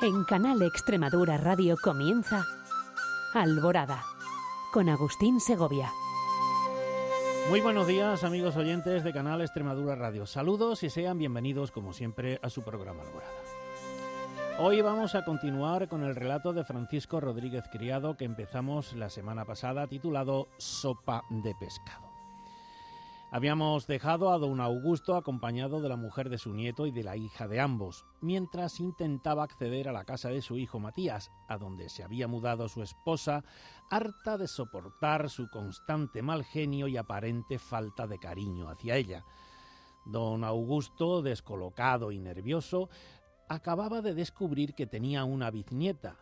En Canal Extremadura Radio comienza Alborada con Agustín Segovia. Muy buenos días amigos oyentes de Canal Extremadura Radio. Saludos y sean bienvenidos como siempre a su programa Alborada. Hoy vamos a continuar con el relato de Francisco Rodríguez Criado que empezamos la semana pasada titulado Sopa de pescado. Habíamos dejado a don Augusto acompañado de la mujer de su nieto y de la hija de ambos, mientras intentaba acceder a la casa de su hijo Matías, a donde se había mudado su esposa, harta de soportar su constante mal genio y aparente falta de cariño hacia ella. Don Augusto, descolocado y nervioso, acababa de descubrir que tenía una biznieta,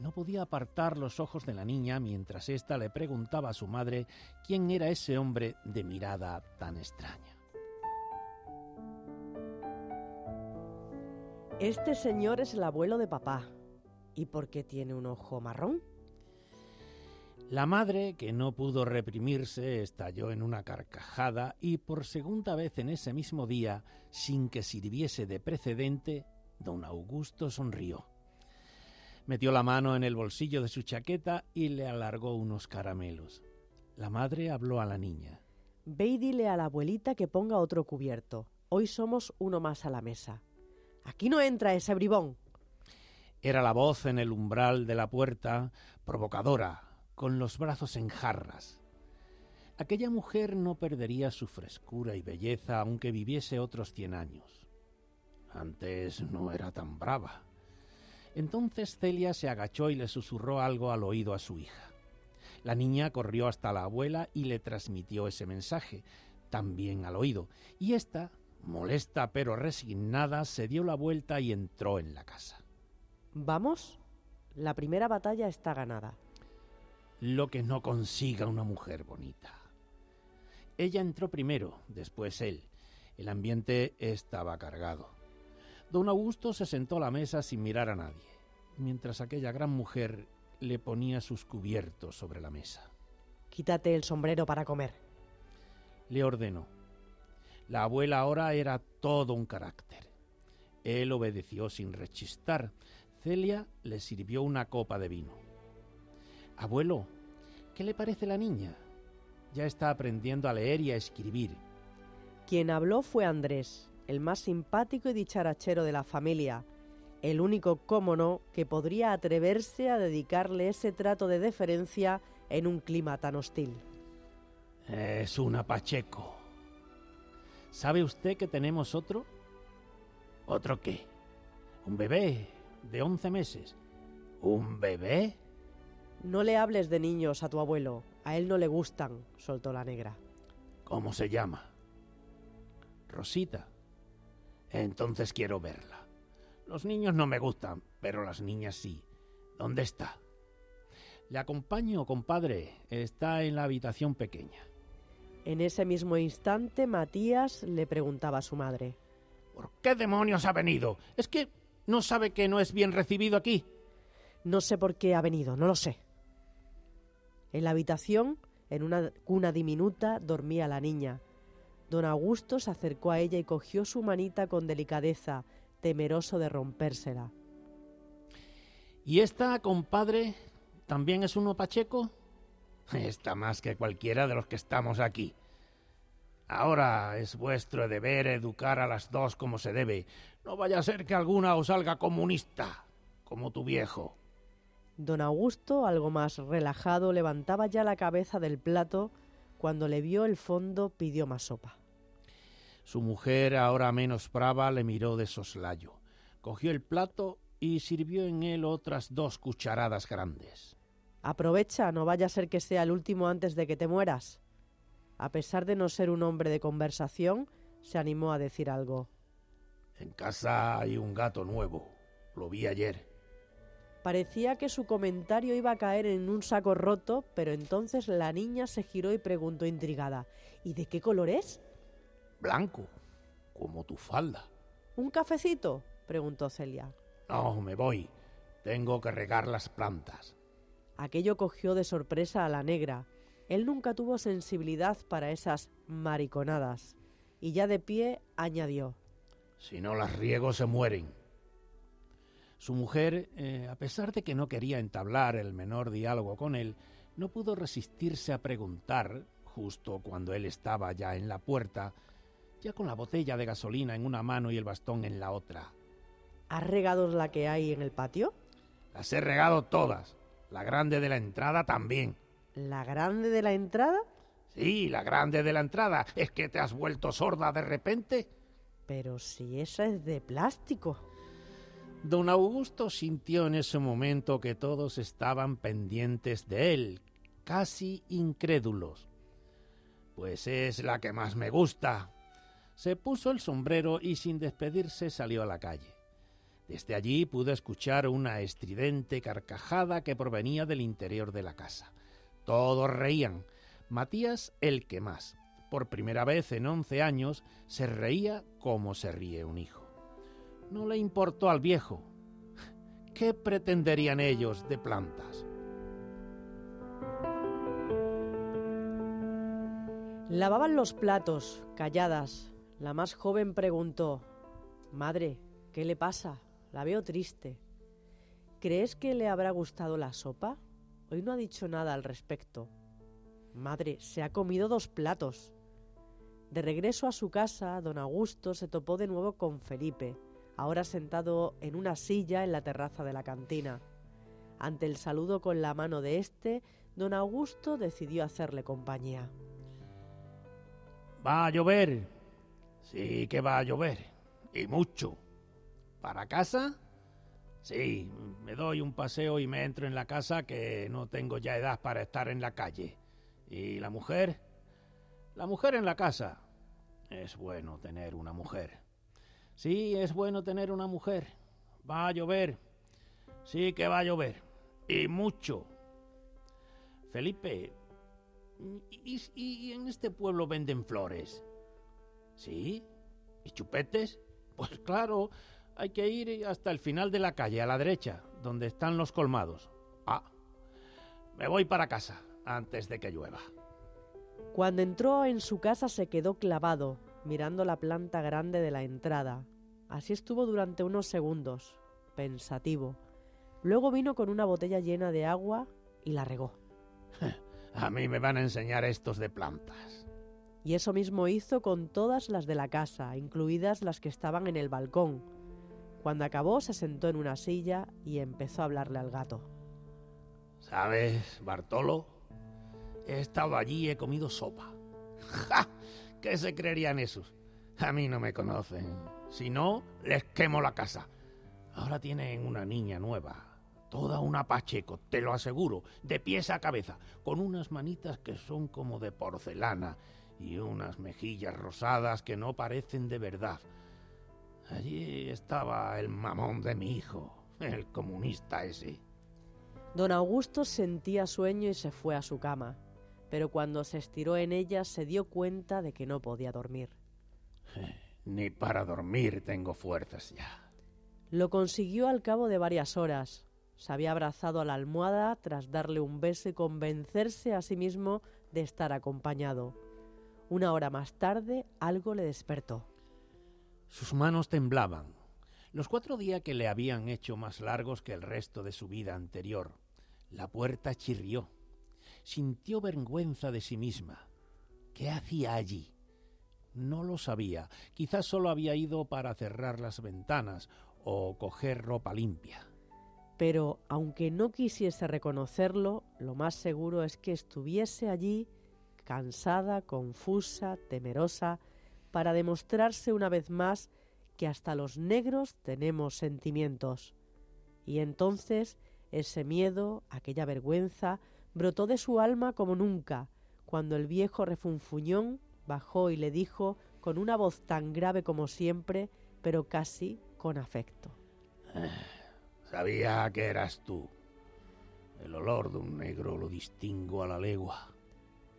no podía apartar los ojos de la niña mientras ésta le preguntaba a su madre quién era ese hombre de mirada tan extraña. Este señor es el abuelo de papá. ¿Y por qué tiene un ojo marrón? La madre, que no pudo reprimirse, estalló en una carcajada y por segunda vez en ese mismo día, sin que sirviese de precedente, don Augusto sonrió. Metió la mano en el bolsillo de su chaqueta y le alargó unos caramelos. La madre habló a la niña. Ve y dile a la abuelita que ponga otro cubierto. Hoy somos uno más a la mesa. Aquí no entra ese bribón. Era la voz en el umbral de la puerta, provocadora, con los brazos en jarras. Aquella mujer no perdería su frescura y belleza aunque viviese otros cien años. Antes no era tan brava. Entonces Celia se agachó y le susurró algo al oído a su hija. La niña corrió hasta la abuela y le transmitió ese mensaje, también al oído, y ésta, molesta pero resignada, se dio la vuelta y entró en la casa. Vamos, la primera batalla está ganada. Lo que no consiga una mujer bonita. Ella entró primero, después él. El ambiente estaba cargado. Don Augusto se sentó a la mesa sin mirar a nadie, mientras aquella gran mujer le ponía sus cubiertos sobre la mesa. Quítate el sombrero para comer. Le ordenó. La abuela ahora era todo un carácter. Él obedeció sin rechistar. Celia le sirvió una copa de vino. Abuelo, ¿qué le parece la niña? Ya está aprendiendo a leer y a escribir. Quien habló fue Andrés, el más simpático y dicharachero de la familia, el único, cómo no, que podría atreverse a dedicarle ese trato de deferencia en un clima tan hostil. Es una Pacheco. ¿Sabe usted que tenemos otro? ¿Otro qué? Un bebé de once meses. ¿Un bebé? No le hables de niños a tu abuelo. A él no le gustan, soltó la negra. ¿Cómo se llama? Rosita. Entonces quiero verla. Los niños no me gustan, pero las niñas sí. ¿Dónde está? Le acompaño, compadre. Está en la habitación pequeña. En ese mismo instante, Matías le preguntaba a su madre. ¿Por qué demonios ha venido? ¿Es que no sabe que no es bien recibido aquí? No sé por qué ha venido, no lo sé. En la habitación, en una cuna diminuta, dormía la niña. Don Augusto se acercó a ella y cogió su manita con delicadeza, temeroso de rompérsela. ¿Y esta, compadre, también es uno pacheco? Está más que cualquiera de los que estamos aquí. Ahora es vuestro deber educar a las dos como se debe. No vaya a ser que alguna os salga comunista, como tu viejo. Don Augusto, algo más relajado, levantaba ya la cabeza del plato. Cuando le vio el fondo, pidió más sopa. Su mujer, ahora menos brava, le miró de soslayo. Cogió el plato y sirvió en él otras dos cucharadas grandes. Aprovecha, no vaya a ser que sea el último antes de que te mueras. A pesar de no ser un hombre de conversación, se animó a decir algo. En casa hay un gato nuevo. Lo vi ayer. Parecía que su comentario iba a caer en un saco roto, pero entonces la niña se giró y preguntó intrigada ¿Y de qué color es? Blanco, como tu falda. ¿Un cafecito? preguntó Celia. No, me voy. Tengo que regar las plantas. Aquello cogió de sorpresa a la negra. Él nunca tuvo sensibilidad para esas mariconadas. Y ya de pie añadió. Si no las riego se mueren. Su mujer, eh, a pesar de que no quería entablar el menor diálogo con él, no pudo resistirse a preguntar, justo cuando él estaba ya en la puerta, ya con la botella de gasolina en una mano y el bastón en la otra. ¿Has regado la que hay en el patio? Las he regado todas. La grande de la entrada también. ¿La grande de la entrada? Sí, la grande de la entrada. ¿Es que te has vuelto sorda de repente? Pero si esa es de plástico. Don Augusto sintió en ese momento que todos estaban pendientes de él, casi incrédulos. Pues es la que más me gusta. Se puso el sombrero y sin despedirse salió a la calle. Desde allí pudo escuchar una estridente carcajada que provenía del interior de la casa. Todos reían. Matías el que más. Por primera vez en once años se reía como se ríe un hijo no le importó al viejo. ¿Qué pretenderían ellos de plantas? Lavaban los platos, calladas. La más joven preguntó, Madre, ¿qué le pasa? La veo triste. ¿Crees que le habrá gustado la sopa? Hoy no ha dicho nada al respecto. Madre, se ha comido dos platos. De regreso a su casa, don Augusto se topó de nuevo con Felipe, ahora sentado en una silla en la terraza de la cantina. Ante el saludo con la mano de éste, don Augusto decidió hacerle compañía. Va a llover. Sí que va a llover. Y mucho. ¿Para casa? Sí, me doy un paseo y me entro en la casa que no tengo ya edad para estar en la calle. ¿Y la mujer? La mujer en la casa. Es bueno tener una mujer. Sí, es bueno tener una mujer. Va a llover. Sí que va a llover. Y mucho. Felipe, ¿y, en este pueblo venden flores? ¿Sí? ¿Y chupetes? Pues claro, hay que ir hasta el final de la calle, a la derecha, donde están los colmados. Ah, me voy para casa antes de que llueva. Cuando entró en su casa se quedó clavado, mirando la planta grande de la entrada. Así estuvo durante unos segundos, pensativo. Luego vino con una botella llena de agua y la regó. A mí me van a enseñar estos de plantas. Y eso mismo hizo con todas las de la casa, incluidas las que estaban en el balcón. Cuando acabó se sentó en una silla y empezó a hablarle al gato. ¿Sabes, Bartolo? He estado allí y he comido sopa. ¡Ja! ¿Qué se creerían esos? A mí no me conocen. Si no, les quemo la casa. Ahora tienen una niña nueva, toda una Pacheco, te lo aseguro, de pies a cabeza, con unas manitas que son como de porcelana y unas mejillas rosadas que no parecen de verdad. Allí estaba el mamón de mi hijo, el comunista ese. Don Augusto sentía sueño y se fue a su cama, pero cuando se estiró en ella se dio cuenta de que no podía dormir. Ni para dormir tengo fuerzas ya. Lo consiguió al cabo de varias horas. Se había abrazado a la almohada tras darle un beso y convencerse a sí mismo de estar acompañado. Una hora más tarde algo le despertó. Sus manos temblaban. Los cuatro días que le habían hecho más largos que el resto de su vida anterior. La puerta chirrió. Sintió vergüenza de sí misma. ¿Qué hacía allí? No lo sabía. Quizás solo había ido para cerrar las ventanas o coger ropa limpia. Pero aunque no quisiese reconocerlo, lo más seguro es que estuviese allí, cansada, confusa, temerosa, para demostrarse una vez más que hasta los negros tenemos sentimientos. Y entonces ese miedo, aquella vergüenza, brotó de su alma como nunca, cuando el viejo refunfuñón bajó y le dijo con una voz tan grave como siempre, pero casi con afecto. Sabía que eras tú. El olor de un negro lo distingo a la legua.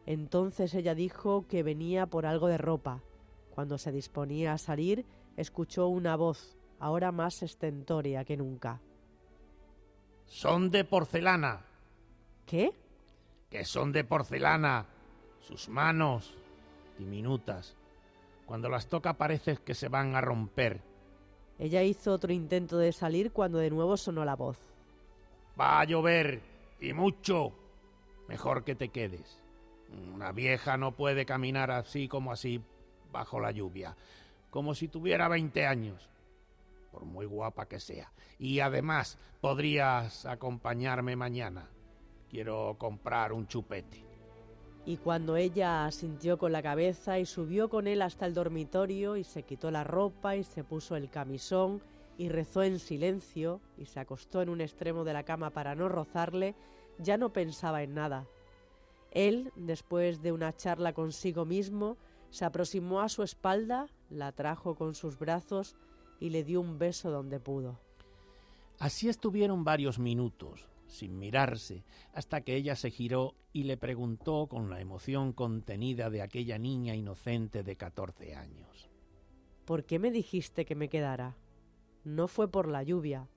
Entonces ella dijo que venía por algo de ropa. Cuando se disponía a salir, escuchó una voz, ahora más estentórea que nunca. Son de porcelana. ¿Qué? Que son de porcelana. Sus manos, diminutas. Cuando las toca parece que se van a romper. Ella hizo otro intento de salir cuando de nuevo sonó la voz. Va a llover y mucho. Mejor que te quedes. Una vieja no puede caminar así como así bajo la lluvia, como si tuviera 20 años, por muy guapa que sea. Y además, podrías acompañarme mañana. Quiero comprar un chupete. Y cuando ella asintió con la cabeza y subió con él hasta el dormitorio y se quitó la ropa y se puso el camisón y rezó en silencio y se acostó en un extremo de la cama para no rozarle, ya no pensaba en nada. Él, después de una charla consigo mismo, se aproximó a su espalda, la trajo con sus brazos y le dio un beso donde pudo. Así estuvieron varios minutos, sin mirarse, hasta que ella se giró y le preguntó con la emoción contenida de aquella niña inocente de catorce años. ¿Por qué me dijiste que me quedara? No fue por la lluvia.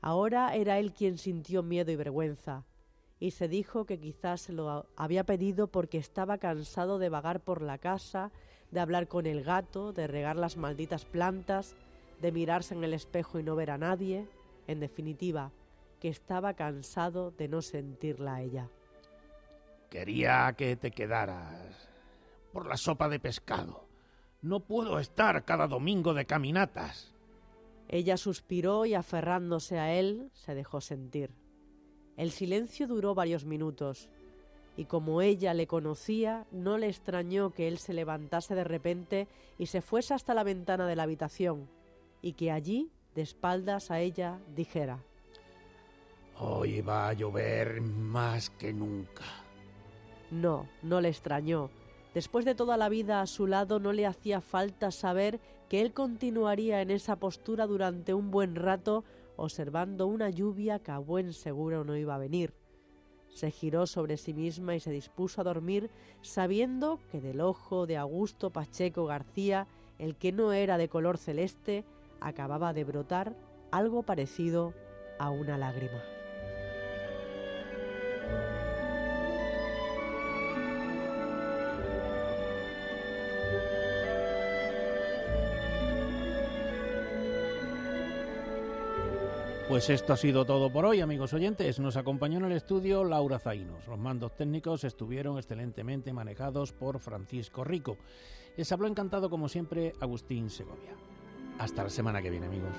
Ahora era él quien sintió miedo y vergüenza, y se dijo que quizás se lo había pedido porque estaba cansado de vagar por la casa, de hablar con el gato, de regar las malditas plantas, de mirarse en el espejo y no ver a nadie, en definitiva, que estaba cansado de no sentirla a ella. Quería que te quedaras por la sopa de pescado. No puedo estar cada domingo de caminatas. Ella suspiró y aferrándose a él se dejó sentir. El silencio duró varios minutos, y como ella le conocía, no le extrañó que él se levantase de repente y se fuese hasta la ventana de la habitación, y que allí, de espaldas a ella, dijera Hoy va a llover más que nunca. No, no le extrañó. Después de toda la vida a su lado no le hacía falta saber que él continuaría en esa postura durante un buen rato observando una lluvia que a buen seguro no iba a venir. Se giró sobre sí misma y se dispuso a dormir sabiendo que del ojo de Augusto Pacheco García, el que no era de color celeste, acababa de brotar algo parecido a una lágrima. Pues esto ha sido todo por hoy, amigos oyentes. Nos acompañó en el estudio Laura Zainos. Los mandos técnicos estuvieron excelentemente manejados por Francisco Rico. Les habló encantado, como siempre, Agustín Segovia. Hasta la semana que viene, amigos.